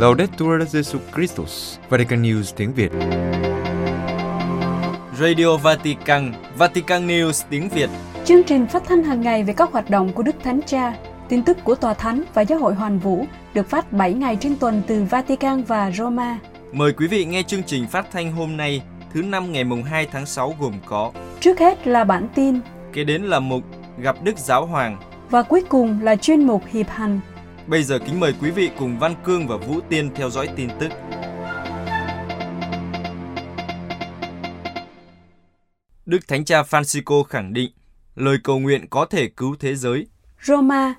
Laudetur Jesu Christus, Vatican News tiếng Việt. Radio Vatican, Vatican News tiếng Việt. Chương trình phát thanh hàng ngày về các hoạt động của Đức Thánh Cha, tin tức của Tòa Thánh và Giáo hội Hoàn Vũ được phát 7 ngày trên tuần từ Vatican và Roma. Mời quý vị nghe chương trình phát thanh hôm nay, thứ năm ngày mùng 2 tháng 6 gồm có Trước hết là bản tin Kế đến là mục Gặp Đức Giáo Hoàng và cuối cùng là chuyên mục Hiệp hành. Bây giờ kính mời quý vị cùng Văn Cương và Vũ Tiên theo dõi tin tức. Đức Thánh Cha Francisco khẳng định lời cầu nguyện có thể cứu thế giới. Roma,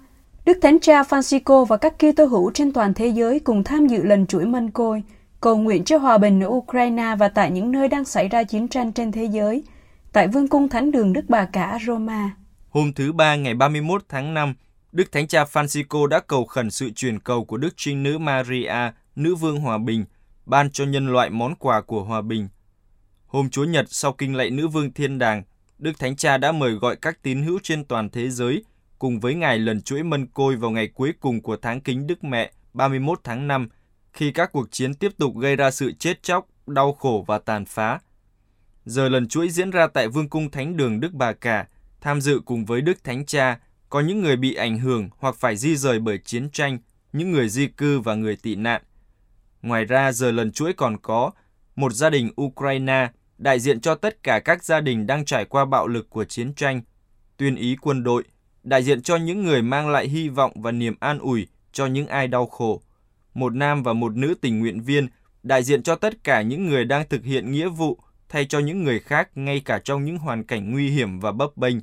Đức Thánh Cha Francisco và các Kitô hữu trên toàn thế giới cùng tham dự lần chuỗi mân côi, cầu nguyện cho hòa bình ở Ukraine và tại những nơi đang xảy ra chiến tranh trên thế giới, tại Vương cung Thánh đường Đức Bà Cả Roma. Hôm thứ Ba ngày 31 tháng 5, Đức Thánh Cha Francisco đã cầu khẩn sự truyền cầu của Đức Trinh Nữ Maria, Nữ Vương Hòa Bình, ban cho nhân loại món quà của hòa bình. Hôm Chúa Nhật sau kinh lạy Nữ Vương Thiên Đàng, Đức Thánh Cha đã mời gọi các tín hữu trên toàn thế giới cùng với Ngài lần chuỗi mân côi vào ngày cuối cùng của tháng kính Đức Mẹ 31 tháng 5, khi các cuộc chiến tiếp tục gây ra sự chết chóc, đau khổ và tàn phá. Giờ lần chuỗi diễn ra tại Vương cung Thánh đường Đức Bà Cả, tham dự cùng với Đức Thánh Cha, có những người bị ảnh hưởng hoặc phải di rời bởi chiến tranh, những người di cư và người tị nạn. Ngoài ra, giờ lần chuỗi còn có một gia đình Ukraine đại diện cho tất cả các gia đình đang trải qua bạo lực của chiến tranh, tuyên ý quân đội, đại diện cho những người mang lại hy vọng và niềm an ủi cho những ai đau khổ. Một nam và một nữ tình nguyện viên đại diện cho tất cả những người đang thực hiện nghĩa vụ thay cho những người khác ngay cả trong những hoàn cảnh nguy hiểm và bấp bênh.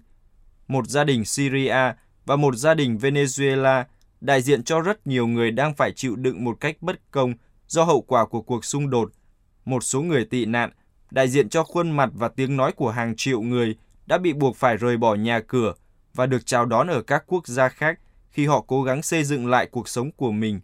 Một gia đình Syria và một gia đình Venezuela đại diện cho rất nhiều người đang phải chịu đựng một cách bất công do hậu quả của cuộc xung đột. Một số người tị nạn đại diện cho khuôn mặt và tiếng nói của hàng triệu người đã bị buộc phải rời bỏ nhà cửa và được chào đón ở các quốc gia khác khi họ cố gắng xây dựng lại cuộc sống của mình.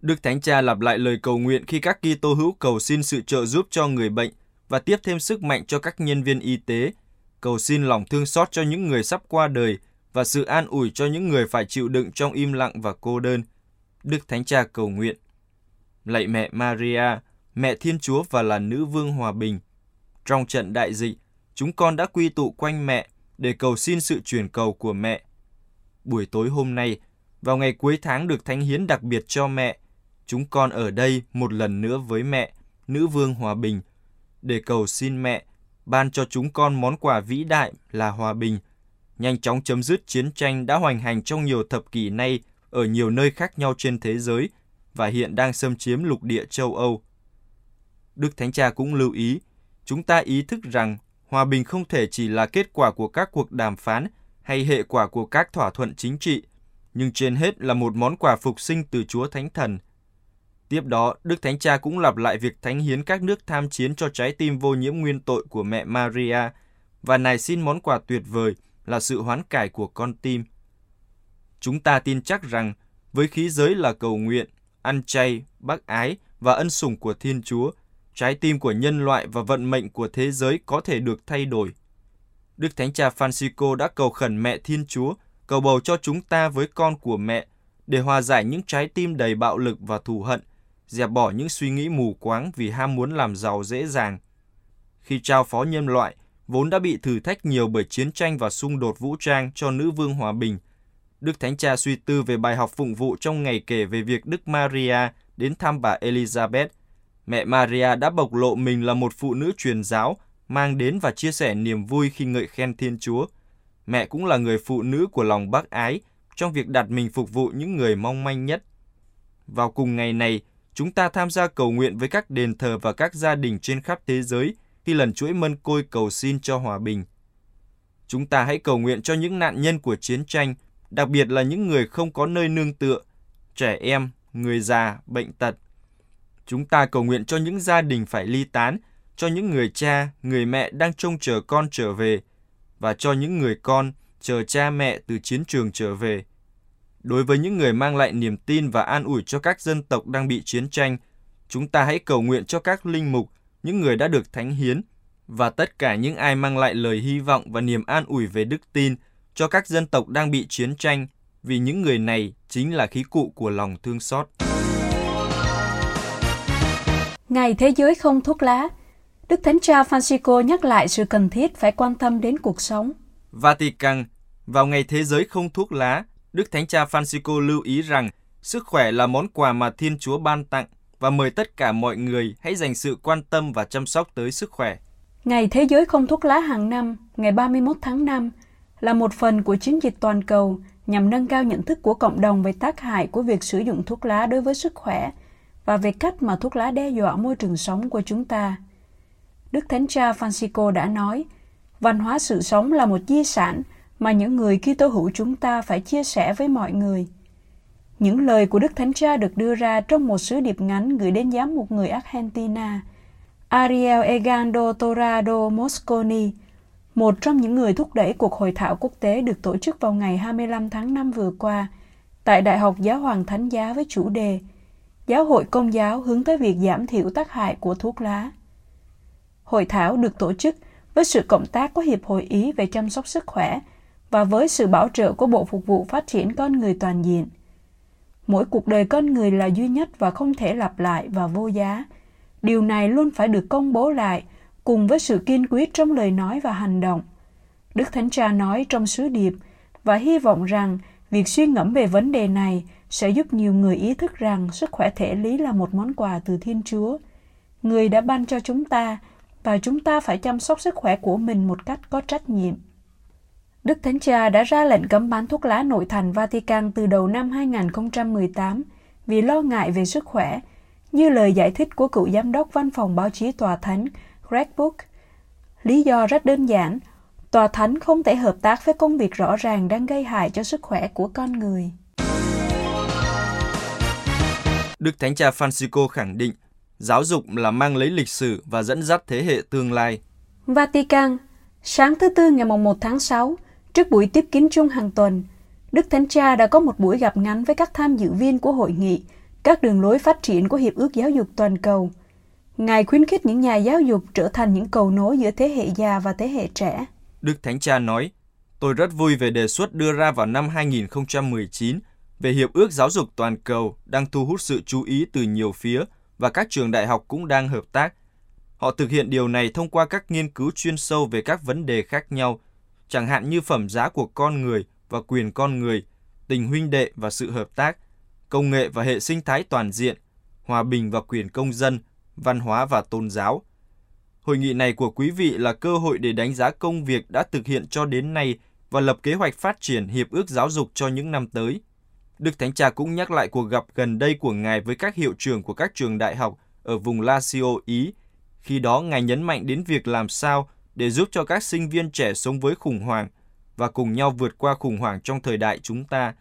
Đức Thánh Cha lặp lại lời cầu nguyện khi các Kitô hữu cầu xin sự trợ giúp cho người bệnh và tiếp thêm sức mạnh cho các nhân viên y tế, cầu xin lòng thương xót cho những người sắp qua đời và sự an ủi cho những người phải chịu đựng trong im lặng và cô đơn. Đức Thánh Cha cầu nguyện. Lạy mẹ Maria, mẹ Thiên Chúa và là nữ vương hòa bình. Trong trận đại dịch, chúng con đã quy tụ quanh mẹ để cầu xin sự truyền cầu của mẹ. Buổi tối hôm nay, vào ngày cuối tháng được thánh hiến đặc biệt cho mẹ, chúng con ở đây một lần nữa với mẹ, nữ vương hòa bình, để cầu xin mẹ ban cho chúng con món quà vĩ đại là hòa bình, nhanh chóng chấm dứt chiến tranh đã hoành hành trong nhiều thập kỷ nay ở nhiều nơi khác nhau trên thế giới và hiện đang xâm chiếm lục địa châu Âu. Đức Thánh Cha cũng lưu ý, chúng ta ý thức rằng hòa bình không thể chỉ là kết quả của các cuộc đàm phán hay hệ quả của các thỏa thuận chính trị, nhưng trên hết là một món quà phục sinh từ Chúa Thánh Thần. Tiếp đó, Đức Thánh Cha cũng lặp lại việc thánh hiến các nước tham chiến cho trái tim vô nhiễm nguyên tội của mẹ Maria và nài xin món quà tuyệt vời là sự hoán cải của con tim. Chúng ta tin chắc rằng với khí giới là cầu nguyện, ăn chay, bác ái và ân sủng của Thiên Chúa, trái tim của nhân loại và vận mệnh của thế giới có thể được thay đổi. Đức Thánh Cha Francisco đã cầu khẩn mẹ Thiên Chúa, cầu bầu cho chúng ta với con của mẹ, để hòa giải những trái tim đầy bạo lực và thù hận, dẹp bỏ những suy nghĩ mù quáng vì ham muốn làm giàu dễ dàng. Khi trao phó nhân loại, vốn đã bị thử thách nhiều bởi chiến tranh và xung đột vũ trang cho nữ vương hòa bình, Đức Thánh Cha suy tư về bài học phụng vụ trong ngày kể về việc Đức Maria đến thăm bà Elizabeth Mẹ Maria đã bộc lộ mình là một phụ nữ truyền giáo, mang đến và chia sẻ niềm vui khi ngợi khen Thiên Chúa. Mẹ cũng là người phụ nữ của lòng bác ái trong việc đặt mình phục vụ những người mong manh nhất. Vào cùng ngày này, chúng ta tham gia cầu nguyện với các đền thờ và các gia đình trên khắp thế giới khi lần chuỗi mân côi cầu xin cho hòa bình. Chúng ta hãy cầu nguyện cho những nạn nhân của chiến tranh, đặc biệt là những người không có nơi nương tựa, trẻ em, người già, bệnh tật, Chúng ta cầu nguyện cho những gia đình phải ly tán, cho những người cha, người mẹ đang trông chờ con trở về, và cho những người con chờ cha mẹ từ chiến trường trở về. Đối với những người mang lại niềm tin và an ủi cho các dân tộc đang bị chiến tranh, chúng ta hãy cầu nguyện cho các linh mục, những người đã được thánh hiến, và tất cả những ai mang lại lời hy vọng và niềm an ủi về đức tin cho các dân tộc đang bị chiến tranh, vì những người này chính là khí cụ của lòng thương xót. Ngày Thế giới không thuốc lá, Đức Thánh Cha Francisco nhắc lại sự cần thiết phải quan tâm đến cuộc sống. Vatican, vào Ngày Thế giới không thuốc lá, Đức Thánh Cha Francisco lưu ý rằng sức khỏe là món quà mà Thiên Chúa ban tặng và mời tất cả mọi người hãy dành sự quan tâm và chăm sóc tới sức khỏe. Ngày Thế giới không thuốc lá hàng năm, ngày 31 tháng 5, là một phần của chiến dịch toàn cầu nhằm nâng cao nhận thức của cộng đồng về tác hại của việc sử dụng thuốc lá đối với sức khỏe và về cách mà thuốc lá đe dọa môi trường sống của chúng ta. Đức Thánh Cha Francisco đã nói, văn hóa sự sống là một di sản mà những người Kitô hữu chúng ta phải chia sẻ với mọi người. Những lời của Đức Thánh Cha được đưa ra trong một sứ điệp ngắn gửi đến giám mục người Argentina, Ariel Egando Torado Mosconi, một trong những người thúc đẩy cuộc hội thảo quốc tế được tổ chức vào ngày 25 tháng 5 vừa qua tại Đại học Giáo hoàng Thánh giá với chủ đề Giáo hội Công giáo hướng tới việc giảm thiểu tác hại của thuốc lá. Hội thảo được tổ chức với sự cộng tác của Hiệp hội Ý về chăm sóc sức khỏe và với sự bảo trợ của Bộ Phục vụ Phát triển Con Người Toàn diện. Mỗi cuộc đời con người là duy nhất và không thể lặp lại và vô giá. Điều này luôn phải được công bố lại cùng với sự kiên quyết trong lời nói và hành động. Đức Thánh Cha nói trong sứ điệp và hy vọng rằng việc suy ngẫm về vấn đề này sẽ giúp nhiều người ý thức rằng sức khỏe thể lý là một món quà từ Thiên Chúa. Người đã ban cho chúng ta và chúng ta phải chăm sóc sức khỏe của mình một cách có trách nhiệm. Đức Thánh Cha đã ra lệnh cấm bán thuốc lá nội thành Vatican từ đầu năm 2018 vì lo ngại về sức khỏe, như lời giải thích của cựu giám đốc văn phòng báo chí tòa thánh Greg Book. Lý do rất đơn giản, tòa thánh không thể hợp tác với công việc rõ ràng đang gây hại cho sức khỏe của con người. Đức Thánh Cha Francisco khẳng định giáo dục là mang lấy lịch sử và dẫn dắt thế hệ tương lai. Vatican, sáng thứ Tư ngày 1 tháng 6, trước buổi tiếp kiến chung hàng tuần, Đức Thánh Cha đã có một buổi gặp ngắn với các tham dự viên của hội nghị, các đường lối phát triển của Hiệp ước Giáo dục Toàn cầu. Ngài khuyến khích những nhà giáo dục trở thành những cầu nối giữa thế hệ già và thế hệ trẻ. Đức Thánh Cha nói, tôi rất vui về đề xuất đưa ra vào năm 2019 về Hiệp ước Giáo dục Toàn cầu đang thu hút sự chú ý từ nhiều phía và các trường đại học cũng đang hợp tác. Họ thực hiện điều này thông qua các nghiên cứu chuyên sâu về các vấn đề khác nhau, chẳng hạn như phẩm giá của con người và quyền con người, tình huynh đệ và sự hợp tác, công nghệ và hệ sinh thái toàn diện, hòa bình và quyền công dân, văn hóa và tôn giáo. Hội nghị này của quý vị là cơ hội để đánh giá công việc đã thực hiện cho đến nay và lập kế hoạch phát triển hiệp ước giáo dục cho những năm tới. Đức Thánh Cha cũng nhắc lại cuộc gặp gần đây của Ngài với các hiệu trưởng của các trường đại học ở vùng Lazio, Ý. Khi đó, Ngài nhấn mạnh đến việc làm sao để giúp cho các sinh viên trẻ sống với khủng hoảng và cùng nhau vượt qua khủng hoảng trong thời đại chúng ta.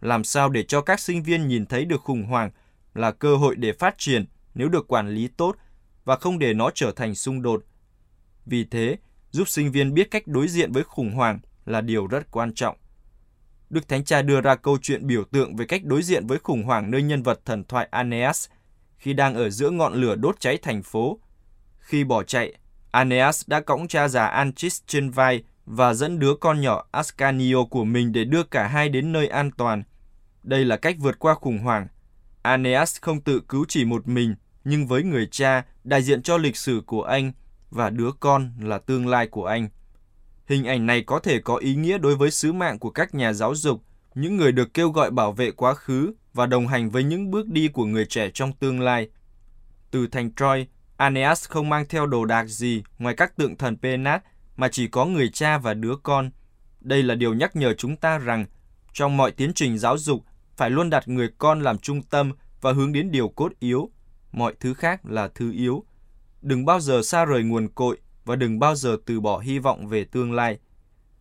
Làm sao để cho các sinh viên nhìn thấy được khủng hoảng là cơ hội để phát triển nếu được quản lý tốt và không để nó trở thành xung đột. Vì thế, giúp sinh viên biết cách đối diện với khủng hoảng là điều rất quan trọng. Đức Thánh Cha đưa ra câu chuyện biểu tượng về cách đối diện với khủng hoảng nơi nhân vật thần thoại Aeneas khi đang ở giữa ngọn lửa đốt cháy thành phố. Khi bỏ chạy, Aeneas đã cõng cha già Anchis trên vai và dẫn đứa con nhỏ Ascanio của mình để đưa cả hai đến nơi an toàn. Đây là cách vượt qua khủng hoảng. Aeneas không tự cứu chỉ một mình, nhưng với người cha đại diện cho lịch sử của anh và đứa con là tương lai của anh. Hình ảnh này có thể có ý nghĩa đối với sứ mạng của các nhà giáo dục, những người được kêu gọi bảo vệ quá khứ và đồng hành với những bước đi của người trẻ trong tương lai. Từ thành Troy, Aeneas không mang theo đồ đạc gì ngoài các tượng thần Penat mà chỉ có người cha và đứa con. Đây là điều nhắc nhở chúng ta rằng trong mọi tiến trình giáo dục phải luôn đặt người con làm trung tâm và hướng đến điều cốt yếu. Mọi thứ khác là thứ yếu. Đừng bao giờ xa rời nguồn cội và đừng bao giờ từ bỏ hy vọng về tương lai.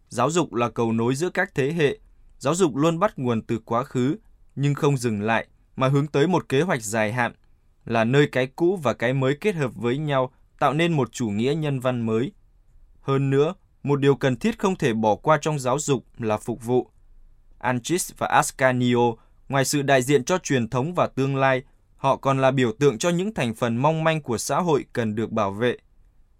Giáo dục là cầu nối giữa các thế hệ. Giáo dục luôn bắt nguồn từ quá khứ, nhưng không dừng lại, mà hướng tới một kế hoạch dài hạn, là nơi cái cũ và cái mới kết hợp với nhau, tạo nên một chủ nghĩa nhân văn mới. Hơn nữa, một điều cần thiết không thể bỏ qua trong giáo dục là phục vụ. Anchis và Ascanio, ngoài sự đại diện cho truyền thống và tương lai, họ còn là biểu tượng cho những thành phần mong manh của xã hội cần được bảo vệ.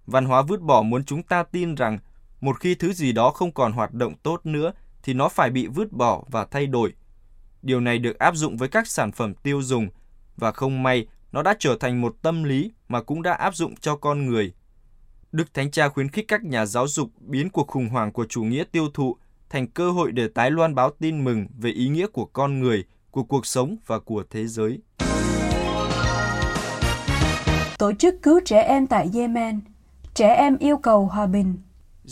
Văn hóa vứt bỏ muốn chúng ta tin rằng một khi thứ gì đó không còn hoạt động tốt nữa thì nó phải bị vứt bỏ và thay đổi. Điều này được áp dụng với các sản phẩm tiêu dùng và không may nó đã trở thành một tâm lý mà cũng đã áp dụng cho con người. Đức Thánh Cha khuyến khích các nhà giáo dục biến cuộc khủng hoảng của chủ nghĩa tiêu thụ thành cơ hội để tái loan báo tin mừng về ý nghĩa của con người, của cuộc sống và của thế giới. Tổ chức cứu trẻ em tại Yemen Trẻ em yêu cầu hòa bình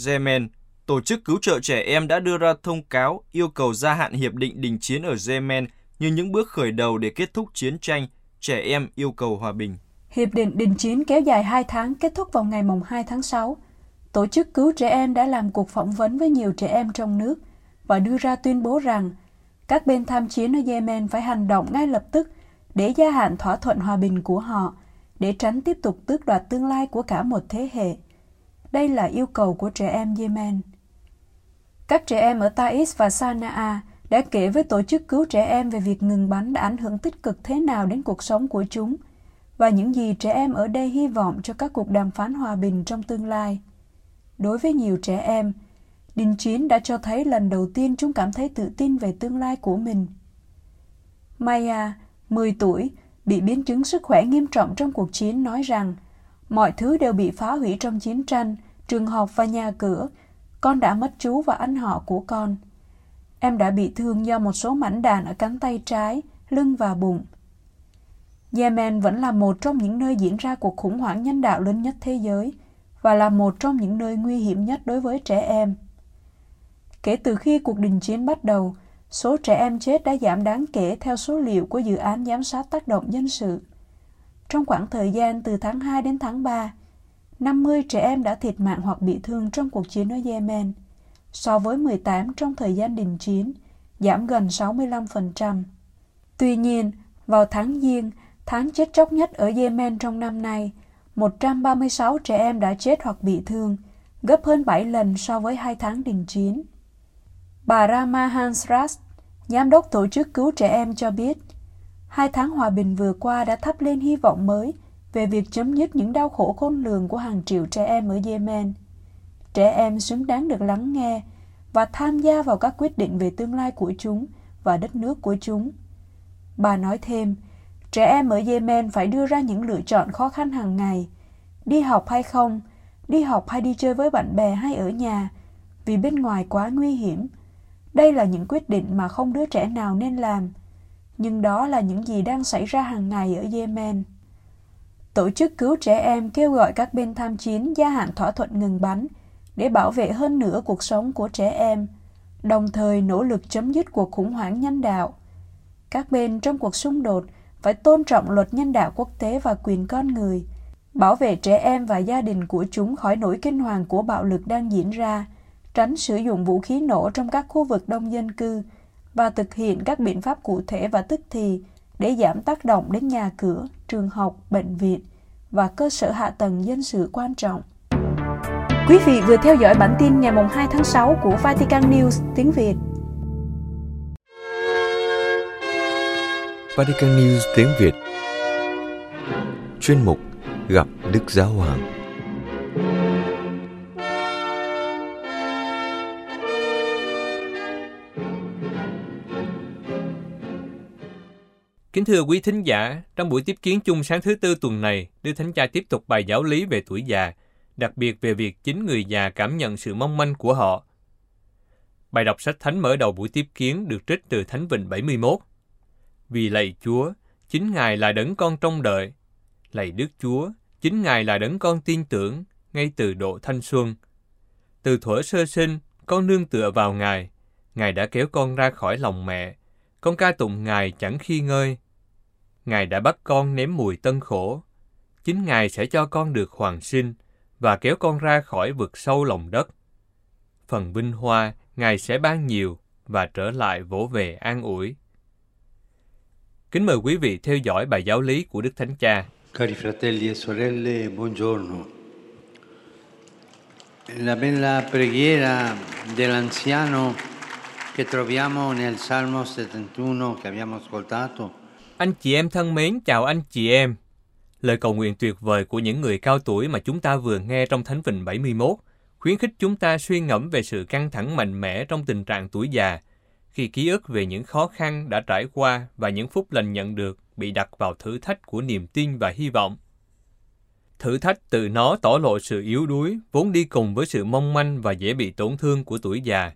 Yemen Tổ chức cứu trợ trẻ em đã đưa ra thông cáo yêu cầu gia hạn hiệp định đình chiến ở Yemen như những bước khởi đầu để kết thúc chiến tranh, trẻ em yêu cầu hòa bình. Hiệp định đình chiến kéo dài 2 tháng, kết thúc vào ngày 2 tháng 6. Tổ chức cứu trẻ em đã làm cuộc phỏng vấn với nhiều trẻ em trong nước và đưa ra tuyên bố rằng các bên tham chiến ở Yemen phải hành động ngay lập tức để gia hạn thỏa thuận hòa bình của họ, để tránh tiếp tục tước đoạt tương lai của cả một thế hệ. Đây là yêu cầu của trẻ em Yemen. Các trẻ em ở Taiz và Sanaa đã kể với tổ chức cứu trẻ em về việc ngừng bắn đã ảnh hưởng tích cực thế nào đến cuộc sống của chúng và những gì trẻ em ở đây hy vọng cho các cuộc đàm phán hòa bình trong tương lai. Đối với nhiều trẻ em, đình chiến đã cho thấy lần đầu tiên chúng cảm thấy tự tin về tương lai của mình. Maya, 10 tuổi, bị biến chứng sức khỏe nghiêm trọng trong cuộc chiến nói rằng mọi thứ đều bị phá hủy trong chiến tranh, trường học và nhà cửa. Con đã mất chú và anh họ của con. Em đã bị thương do một số mảnh đạn ở cánh tay trái, lưng và bụng. Yemen vẫn là một trong những nơi diễn ra cuộc khủng hoảng nhân đạo lớn nhất thế giới và là một trong những nơi nguy hiểm nhất đối với trẻ em. Kể từ khi cuộc đình chiến bắt đầu, số trẻ em chết đã giảm đáng kể theo số liệu của dự án giám sát tác động dân sự. Trong khoảng thời gian từ tháng 2 đến tháng 3, 50 trẻ em đã thiệt mạng hoặc bị thương trong cuộc chiến ở Yemen, so với 18 trong thời gian đình chiến, giảm gần 65%. Tuy nhiên, vào tháng Giêng, tháng chết chóc nhất ở Yemen trong năm nay, 136 trẻ em đã chết hoặc bị thương, gấp hơn 7 lần so với hai tháng đình chiến. Bà Rama Hansras, giám đốc tổ chức cứu trẻ em cho biết, hai tháng hòa bình vừa qua đã thắp lên hy vọng mới về việc chấm dứt những đau khổ khôn lường của hàng triệu trẻ em ở Yemen. Trẻ em xứng đáng được lắng nghe và tham gia vào các quyết định về tương lai của chúng và đất nước của chúng. Bà nói thêm, trẻ em ở Yemen phải đưa ra những lựa chọn khó khăn hàng ngày, đi học hay không, đi học hay đi chơi với bạn bè hay ở nhà, vì bên ngoài quá nguy hiểm. Đây là những quyết định mà không đứa trẻ nào nên làm, nhưng đó là những gì đang xảy ra hàng ngày ở Yemen. Tổ chức cứu trẻ em kêu gọi các bên tham chiến gia hạn thỏa thuận ngừng bắn để bảo vệ hơn nữa cuộc sống của trẻ em, đồng thời nỗ lực chấm dứt cuộc khủng hoảng nhân đạo. Các bên trong cuộc xung đột phải tôn trọng luật nhân đạo quốc tế và quyền con người, bảo vệ trẻ em và gia đình của chúng khỏi nỗi kinh hoàng của bạo lực đang diễn ra, tránh sử dụng vũ khí nổ trong các khu vực đông dân cư và thực hiện các biện pháp cụ thể và tức thì để giảm tác động đến nhà cửa, trường học, bệnh viện và cơ sở hạ tầng dân sự quan trọng. Quý vị vừa theo dõi bản tin ngày 2 tháng 6 của Vatican News tiếng Việt. Vatican News tiếng Việt Chuyên mục Gặp Đức Giáo Hoàng Kính thưa quý thính giả, trong buổi tiếp kiến chung sáng thứ tư tuần này, Đức Thánh Cha tiếp tục bài giáo lý về tuổi già, đặc biệt về việc chính người già cảm nhận sự mong manh của họ. Bài đọc sách thánh mở đầu buổi tiếp kiến được trích từ Thánh Vịnh 71. Vì lạy Chúa, chính Ngài là đấng con trông đợi. Lạy Đức Chúa, chính Ngài là đấng con tin tưởng, ngay từ độ thanh xuân. Từ thuở sơ sinh, con nương tựa vào Ngài. Ngài đã kéo con ra khỏi lòng mẹ. Con ca tụng Ngài chẳng khi ngơi. Ngài đã bắt con nếm mùi tân khổ. Chính Ngài sẽ cho con được hoàng sinh và kéo con ra khỏi vực sâu lòng đất. Phần vinh hoa, Ngài sẽ ban nhiều và trở lại vỗ về an ủi. Kính mời quý vị theo dõi bài giáo lý của Đức Thánh Cha. Cari fratelli e sorelle, buongiorno. La bella preghiera dell'anziano che troviamo nel Salmo 71 che abbiamo ascoltato Anh chị em thân mến, chào anh chị em. Lời cầu nguyện tuyệt vời của những người cao tuổi mà chúng ta vừa nghe trong Thánh Vịnh 71 khuyến khích chúng ta suy ngẫm về sự căng thẳng mạnh mẽ trong tình trạng tuổi già, khi ký ức về những khó khăn đã trải qua và những phút lành nhận được bị đặt vào thử thách của niềm tin và hy vọng. Thử thách từ nó tỏ lộ sự yếu đuối, vốn đi cùng với sự mong manh và dễ bị tổn thương của tuổi già.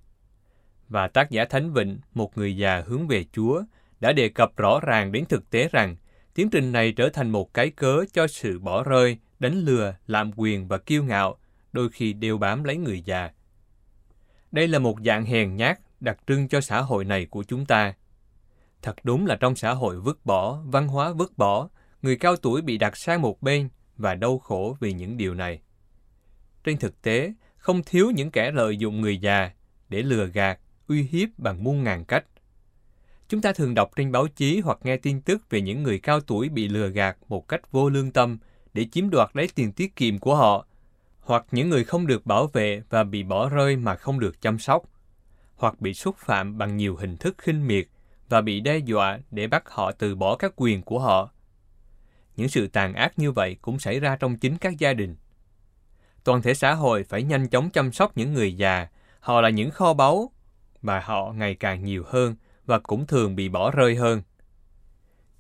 Và tác giả Thánh Vịnh, một người già hướng về Chúa, đã đề cập rõ ràng đến thực tế rằng tiến trình này trở thành một cái cớ cho sự bỏ rơi, đánh lừa, làm quyền và kiêu ngạo, đôi khi đều bám lấy người già. Đây là một dạng hèn nhát đặc trưng cho xã hội này của chúng ta. Thật đúng là trong xã hội vứt bỏ, văn hóa vứt bỏ, người cao tuổi bị đặt sang một bên và đau khổ vì những điều này. Trên thực tế, không thiếu những kẻ lợi dụng người già để lừa gạt, uy hiếp bằng muôn ngàn cách. Chúng ta thường đọc trên báo chí hoặc nghe tin tức về những người cao tuổi bị lừa gạt một cách vô lương tâm để chiếm đoạt lấy tiền tiết kiệm của họ, hoặc những người không được bảo vệ và bị bỏ rơi mà không được chăm sóc, hoặc bị xúc phạm bằng nhiều hình thức khinh miệt và bị đe dọa để bắt họ từ bỏ các quyền của họ. Những sự tàn ác như vậy cũng xảy ra trong chính các gia đình. Toàn thể xã hội phải nhanh chóng chăm sóc những người già, họ là những kho báu và họ ngày càng nhiều hơn và cũng thường bị bỏ rơi hơn.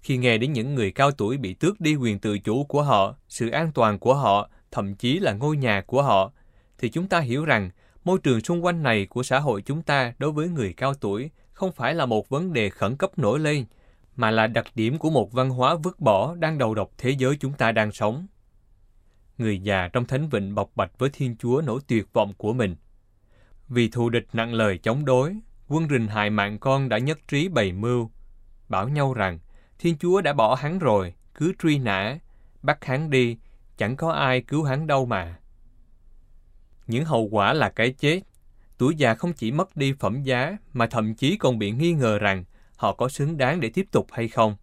Khi nghe đến những người cao tuổi bị tước đi quyền tự chủ của họ, sự an toàn của họ, thậm chí là ngôi nhà của họ, thì chúng ta hiểu rằng môi trường xung quanh này của xã hội chúng ta đối với người cao tuổi không phải là một vấn đề khẩn cấp nổi lên, mà là đặc điểm của một văn hóa vứt bỏ đang đầu độc thế giới chúng ta đang sống. Người già trong thánh vịnh bộc bạch với Thiên Chúa nỗi tuyệt vọng của mình. Vì thù địch nặng lời chống đối, quân rình hại mạng con đã nhất trí bày mưu, bảo nhau rằng Thiên Chúa đã bỏ hắn rồi, cứ truy nã, bắt hắn đi, chẳng có ai cứu hắn đâu mà. Những hậu quả là cái chết. Tuổi già không chỉ mất đi phẩm giá, mà thậm chí còn bị nghi ngờ rằng họ có xứng đáng để tiếp tục hay không.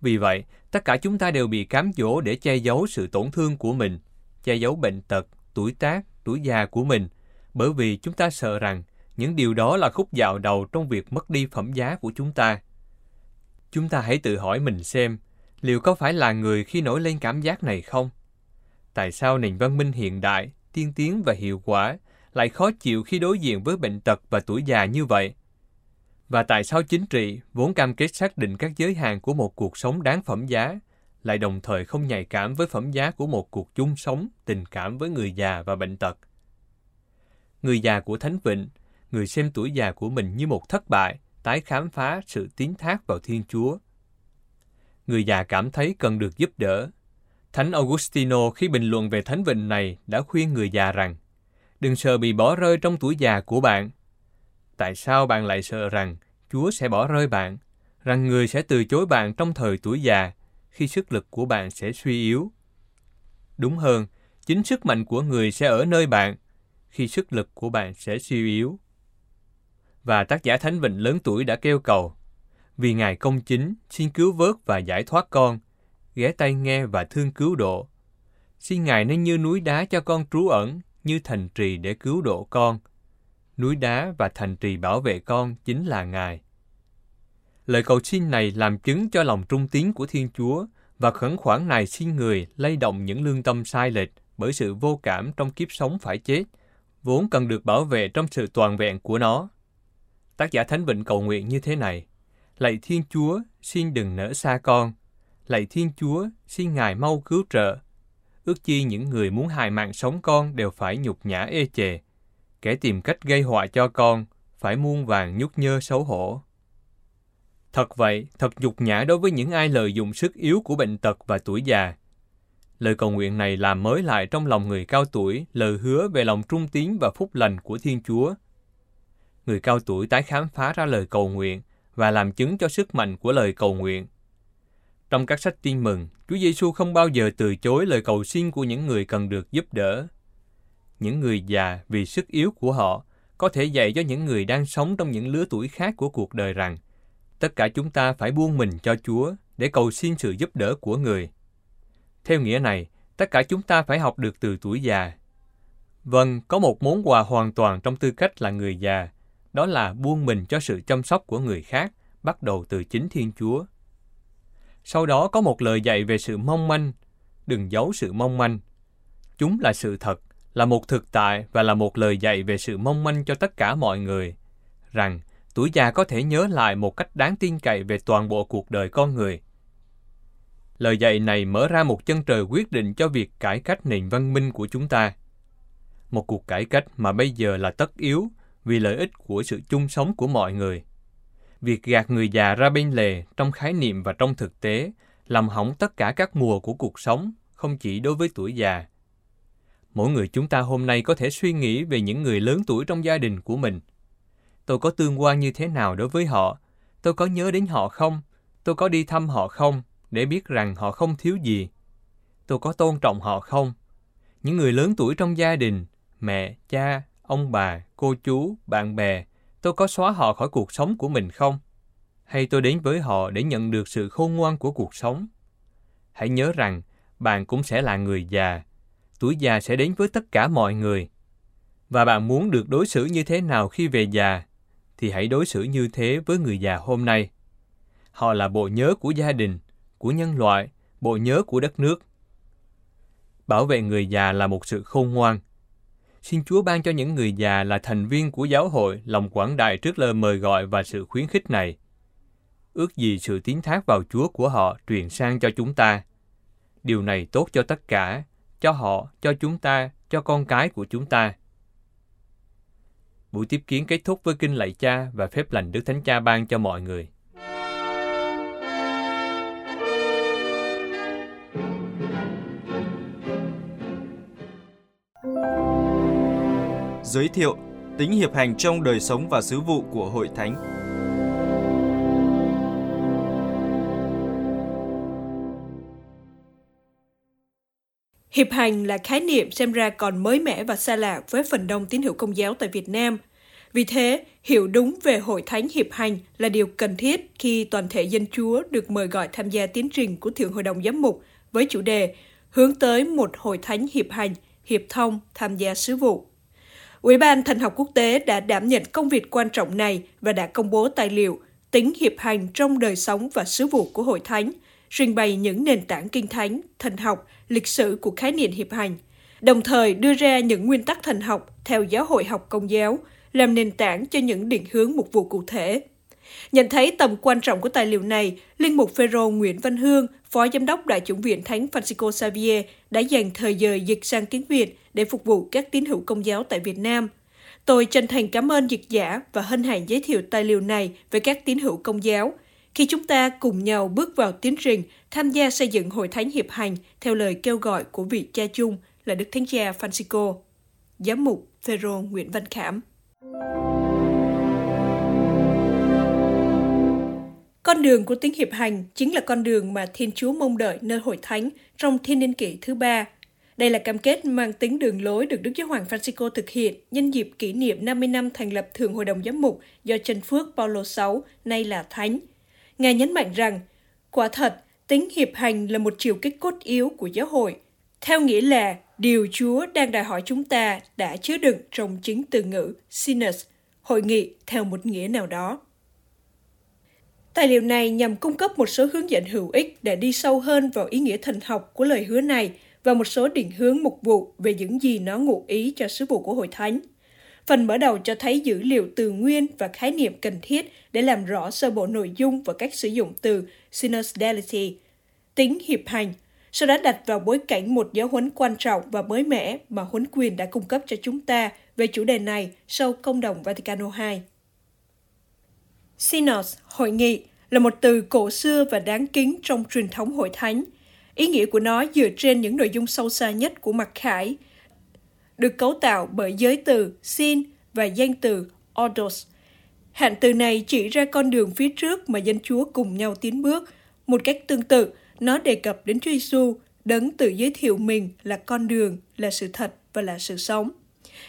Vì vậy, tất cả chúng ta đều bị cám dỗ để che giấu sự tổn thương của mình, che giấu bệnh tật, tuổi tác, tuổi già của mình, bởi vì chúng ta sợ rằng những điều đó là khúc dạo đầu trong việc mất đi phẩm giá của chúng ta. Chúng ta hãy tự hỏi mình xem, liệu có phải là người khi nổi lên cảm giác này không? Tại sao nền văn minh hiện đại, tiên tiến và hiệu quả lại khó chịu khi đối diện với bệnh tật và tuổi già như vậy? Và tại sao chính trị vốn cam kết xác định các giới hạn của một cuộc sống đáng phẩm giá, lại đồng thời không nhạy cảm với phẩm giá của một cuộc chung sống, tình cảm với người già và bệnh tật? Người già của Thánh Vịnh, người xem tuổi già của mình như một thất bại, tái khám phá sự tiến thác vào Thiên Chúa. Người già cảm thấy cần được giúp đỡ. Thánh Augustino khi bình luận về Thánh Vịnh này đã khuyên người già rằng, đừng sợ bị bỏ rơi trong tuổi già của bạn. Tại sao bạn lại sợ rằng Chúa sẽ bỏ rơi bạn, rằng người sẽ từ chối bạn trong thời tuổi già, khi sức lực của bạn sẽ suy yếu? Đúng hơn, chính sức mạnh của người sẽ ở nơi bạn, khi sức lực của bạn sẽ suy yếu. Và tác giả Thánh Vịnh lớn tuổi đã kêu cầu, vì Ngài công chính, xin cứu vớt và giải thoát con, ghé tay nghe và thương cứu độ. Xin Ngài nên như núi đá cho con trú ẩn, như thành trì để cứu độ con. Núi đá và thành trì bảo vệ con chính là Ngài. Lời cầu xin này làm chứng cho lòng trung tín của Thiên Chúa và khẩn khoản này xin người lay động những lương tâm sai lệch bởi sự vô cảm trong kiếp sống phải chết, vốn cần được bảo vệ trong sự toàn vẹn của nó. Tác giả Thánh Vịnh cầu nguyện như thế này. Lạy Thiên Chúa, xin đừng nỡ xa con. Lạy Thiên Chúa, xin Ngài mau cứu trợ. Ước chi những người muốn hại mạng sống con đều phải nhục nhã ê chề. Kẻ tìm cách gây họa cho con, phải muôn vàng nhút nhơ xấu hổ. Thật vậy, thật nhục nhã đối với những ai lợi dụng sức yếu của bệnh tật và tuổi già. Lời cầu nguyện này làm mới lại trong lòng người cao tuổi lời hứa về lòng trung tín và phúc lành của Thiên Chúa. Người cao tuổi tái khám phá ra lời cầu nguyện và làm chứng cho sức mạnh của lời cầu nguyện. Trong các sách tin mừng, Chúa Giêsu không bao giờ từ chối lời cầu xin của những người cần được giúp đỡ. Những người già vì sức yếu của họ có thể dạy cho những người đang sống trong những lứa tuổi khác của cuộc đời rằng tất cả chúng ta phải buông mình cho Chúa để cầu xin sự giúp đỡ của người. Theo nghĩa này, tất cả chúng ta phải học được từ tuổi già. Vâng, có một món quà hoàn toàn trong tư cách là người già, đó là buông mình cho sự chăm sóc của người khác, bắt đầu từ chính Thiên Chúa. Sau đó có một lời dạy về sự mong manh, đừng giấu sự mong manh. Chúng là sự thật, là một thực tại và là một lời dạy về sự mong manh cho tất cả mọi người, rằng tuổi già có thể nhớ lại một cách đáng tin cậy về toàn bộ cuộc đời con người, Lời dạy này mở ra một chân trời quyết định cho việc cải cách nền văn minh của chúng ta. Một cuộc cải cách mà bây giờ là tất yếu vì lợi ích của sự chung sống của mọi người. Việc gạt người già ra bên lề trong khái niệm và trong thực tế làm hỏng tất cả các mùa của cuộc sống, không chỉ đối với tuổi già. Mỗi người chúng ta hôm nay có thể suy nghĩ về những người lớn tuổi trong gia đình của mình. Tôi có tương quan như thế nào đối với họ? Tôi có nhớ đến họ không? Tôi có đi thăm họ không? để biết rằng họ không thiếu gì. Tôi có tôn trọng họ không? Những người lớn tuổi trong gia đình, mẹ, cha, ông bà, cô chú, bạn bè, tôi có xóa họ khỏi cuộc sống của mình không? Hay tôi đến với họ để nhận được sự khôn ngoan của cuộc sống? Hãy nhớ rằng, bạn cũng sẽ là người già. Tuổi già sẽ đến với tất cả mọi người. Và bạn muốn được đối xử như thế nào khi về già, thì hãy đối xử như thế với người già hôm nay. Họ là bộ nhớ của gia đình, của nhân loại, bộ nhớ của đất nước. Bảo vệ người già là một sự khôn ngoan. Xin Chúa ban cho những người già là thành viên của giáo hội lòng quảng đại trước lời mời gọi và sự khuyến khích này. Ước gì sự tiến thác vào Chúa của họ truyền sang cho chúng ta. Điều này tốt cho tất cả, cho họ, cho chúng ta, cho con cái của chúng ta. Buổi tiếp kiến kết thúc với kinh lạy cha và phép lành Đức Thánh Cha ban cho mọi người. Giới thiệu tính hiệp hành trong đời sống và sứ vụ của Hội Thánh. Hiệp hành là khái niệm xem ra còn mới mẻ và xa lạ với phần đông tín hữu công giáo tại Việt Nam. Vì thế, hiểu đúng về hội thánh hiệp hành là điều cần thiết khi toàn thể dân Chúa được mời gọi tham gia tiến trình của Thượng Hội đồng Giám mục với chủ đề hướng tới một hội thánh hiệp hành, hiệp thông, tham gia sứ vụ. Ủy ban Thần học Quốc tế đã đảm nhận công việc quan trọng này và đã công bố tài liệu tính hiệp hành trong đời sống và sứ vụ của Hội Thánh, trình bày những nền tảng kinh thánh, thần học, lịch sử của khái niệm hiệp hành, đồng thời đưa ra những nguyên tắc thần học theo giáo hội học công giáo, làm nền tảng cho những định hướng mục vụ cụ thể. Nhận thấy tầm quan trọng của tài liệu này, Linh mục Phêrô Nguyễn Văn Hương, Phó Giám đốc Đại chủng viện Thánh Francisco Xavier đã dành thời giờ dịch sang tiếng Việt để phục vụ các tín hữu công giáo tại Việt Nam. Tôi chân thành cảm ơn dịch giả và hân hạnh giới thiệu tài liệu này với các tín hữu công giáo khi chúng ta cùng nhau bước vào tiến trình tham gia xây dựng hội thánh hiệp hành theo lời kêu gọi của vị cha chung là Đức Thánh Cha Francisco. Giám mục Phêrô Nguyễn Văn Khảm Con đường của tiếng hiệp hành chính là con đường mà Thiên Chúa mong đợi nơi hội thánh trong thiên niên kỷ thứ ba. Đây là cam kết mang tính đường lối được Đức Giáo Hoàng Francisco thực hiện nhân dịp kỷ niệm 50 năm thành lập thường Hội đồng Giám mục do Trần Phước Paulo VI, nay là Thánh. Ngài nhấn mạnh rằng, quả thật, tính hiệp hành là một chiều kích cốt yếu của giáo hội. Theo nghĩa là, điều Chúa đang đòi hỏi chúng ta đã chứa đựng trong chính từ ngữ Sinus, hội nghị theo một nghĩa nào đó. Tài liệu này nhằm cung cấp một số hướng dẫn hữu ích để đi sâu hơn vào ý nghĩa thần học của lời hứa này và một số định hướng mục vụ về những gì nó ngụ ý cho sứ vụ của Hội Thánh. Phần mở đầu cho thấy dữ liệu từ nguyên và khái niệm cần thiết để làm rõ sơ bộ nội dung và cách sử dụng từ synodality, tính hiệp hành, sau đó đặt vào bối cảnh một giáo huấn quan trọng và mới mẻ mà huấn quyền đã cung cấp cho chúng ta về chủ đề này sau công đồng Vaticano II. Synod, hội nghị, là một từ cổ xưa và đáng kính trong truyền thống hội thánh. Ý nghĩa của nó dựa trên những nội dung sâu xa nhất của mặt khải, được cấu tạo bởi giới từ sin và danh từ ordos. Hạn từ này chỉ ra con đường phía trước mà dân Chúa cùng nhau tiến bước. Một cách tương tự, nó đề cập đến Chúa Giêsu, đấng tự giới thiệu mình là con đường, là sự thật và là sự sống.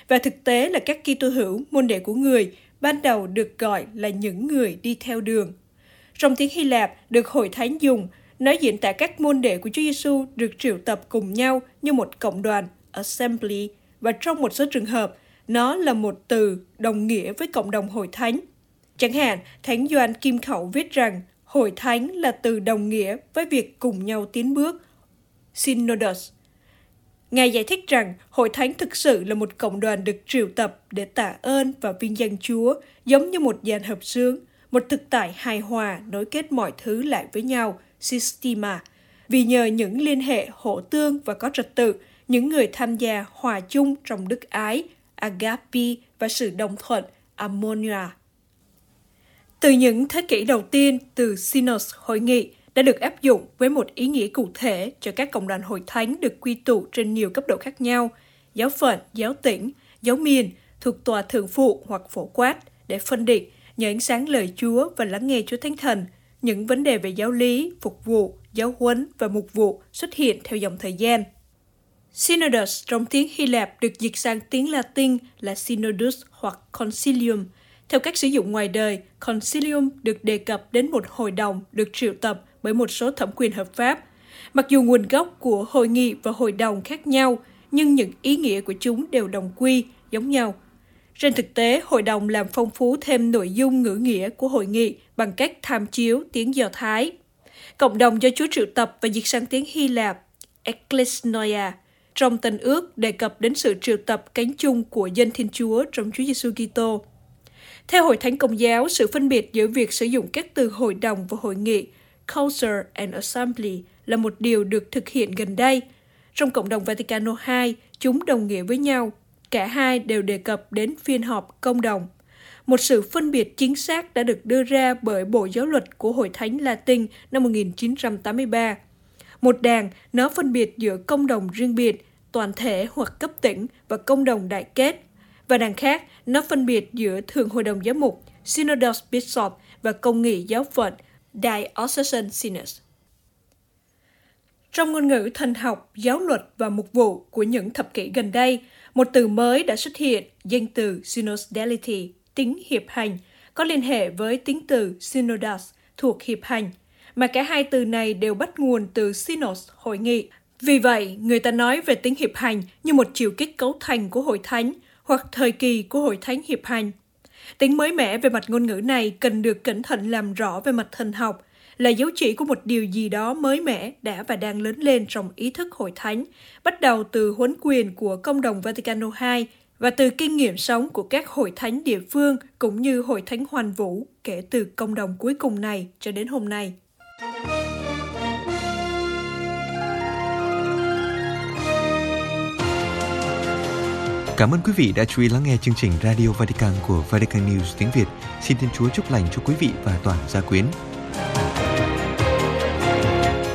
Và thực tế là các Kitô hữu, môn đệ của người, ban đầu được gọi là những người đi theo đường. Trong tiếng Hy Lạp được hội thánh dùng, nói diễn tả các môn đệ của Chúa Giêsu được triệu tập cùng nhau như một cộng đoàn, assembly, và trong một số trường hợp, nó là một từ đồng nghĩa với cộng đồng hội thánh. Chẳng hạn, Thánh Doan Kim Khẩu viết rằng hội thánh là từ đồng nghĩa với việc cùng nhau tiến bước, synodus, Ngài giải thích rằng hội thánh thực sự là một cộng đoàn được triệu tập để tạ ơn và vinh danh Chúa, giống như một dàn hợp xướng, một thực tại hài hòa nối kết mọi thứ lại với nhau, systema, vì nhờ những liên hệ hỗ tương và có trật tự, những người tham gia hòa chung trong đức ái, agape và sự đồng thuận, ammonia. Từ những thế kỷ đầu tiên, từ Sinos hội nghị đã được áp dụng với một ý nghĩa cụ thể cho các cộng đoàn hội thánh được quy tụ trên nhiều cấp độ khác nhau, giáo phận, giáo tỉnh, giáo miền, thuộc tòa thượng phụ hoặc phổ quát, để phân định nhờ ánh sáng lời Chúa và lắng nghe Chúa Thánh Thần, những vấn đề về giáo lý, phục vụ, giáo huấn và mục vụ xuất hiện theo dòng thời gian. Synodus trong tiếng Hy Lạp được dịch sang tiếng Latin là Synodus hoặc Concilium. Theo cách sử dụng ngoài đời, Concilium được đề cập đến một hội đồng được triệu tập bởi một số thẩm quyền hợp pháp. Mặc dù nguồn gốc của hội nghị và hội đồng khác nhau, nhưng những ý nghĩa của chúng đều đồng quy, giống nhau. Trên thực tế, hội đồng làm phong phú thêm nội dung ngữ nghĩa của hội nghị bằng cách tham chiếu tiếng Do Thái. Cộng đồng do Chúa triệu tập và dịch sang tiếng Hy Lạp, Ecclesionoia, trong tình ước đề cập đến sự triệu tập cánh chung của dân Thiên Chúa trong Chúa Giêsu Kitô. Theo Hội Thánh Công giáo, sự phân biệt giữa việc sử dụng các từ hội đồng và hội nghị, culture and assembly là một điều được thực hiện gần đây. Trong cộng đồng Vaticano II, chúng đồng nghĩa với nhau. Cả hai đều đề cập đến phiên họp công đồng. Một sự phân biệt chính xác đã được đưa ra bởi Bộ Giáo luật của Hội Thánh Latin năm 1983. Một đàn, nó phân biệt giữa công đồng riêng biệt, toàn thể hoặc cấp tỉnh và công đồng đại kết. Và đàn khác, nó phân biệt giữa Thường Hội đồng Giám mục, Synodal Bishop và Công nghị Giáo phận, Diocesan synod. Trong ngôn ngữ thần học, giáo luật và mục vụ của những thập kỷ gần đây, một từ mới đã xuất hiện, danh từ synodality, tính hiệp hành, có liên hệ với tính từ synodas thuộc hiệp hành, mà cả hai từ này đều bắt nguồn từ synos, hội nghị. Vì vậy, người ta nói về tính hiệp hành như một chiều kích cấu thành của hội thánh hoặc thời kỳ của hội thánh hiệp hành. Tính mới mẻ về mặt ngôn ngữ này cần được cẩn thận làm rõ về mặt thần học, là dấu chỉ của một điều gì đó mới mẻ đã và đang lớn lên trong ý thức hội thánh, bắt đầu từ huấn quyền của công đồng Vaticano II và từ kinh nghiệm sống của các hội thánh địa phương cũng như hội thánh hoàn vũ kể từ công đồng cuối cùng này cho đến hôm nay. Cảm ơn quý vị đã chú ý lắng nghe chương trình Radio Vatican của Vatican News tiếng Việt. Xin Thiên Chúa chúc lành cho quý vị và toàn gia quyến.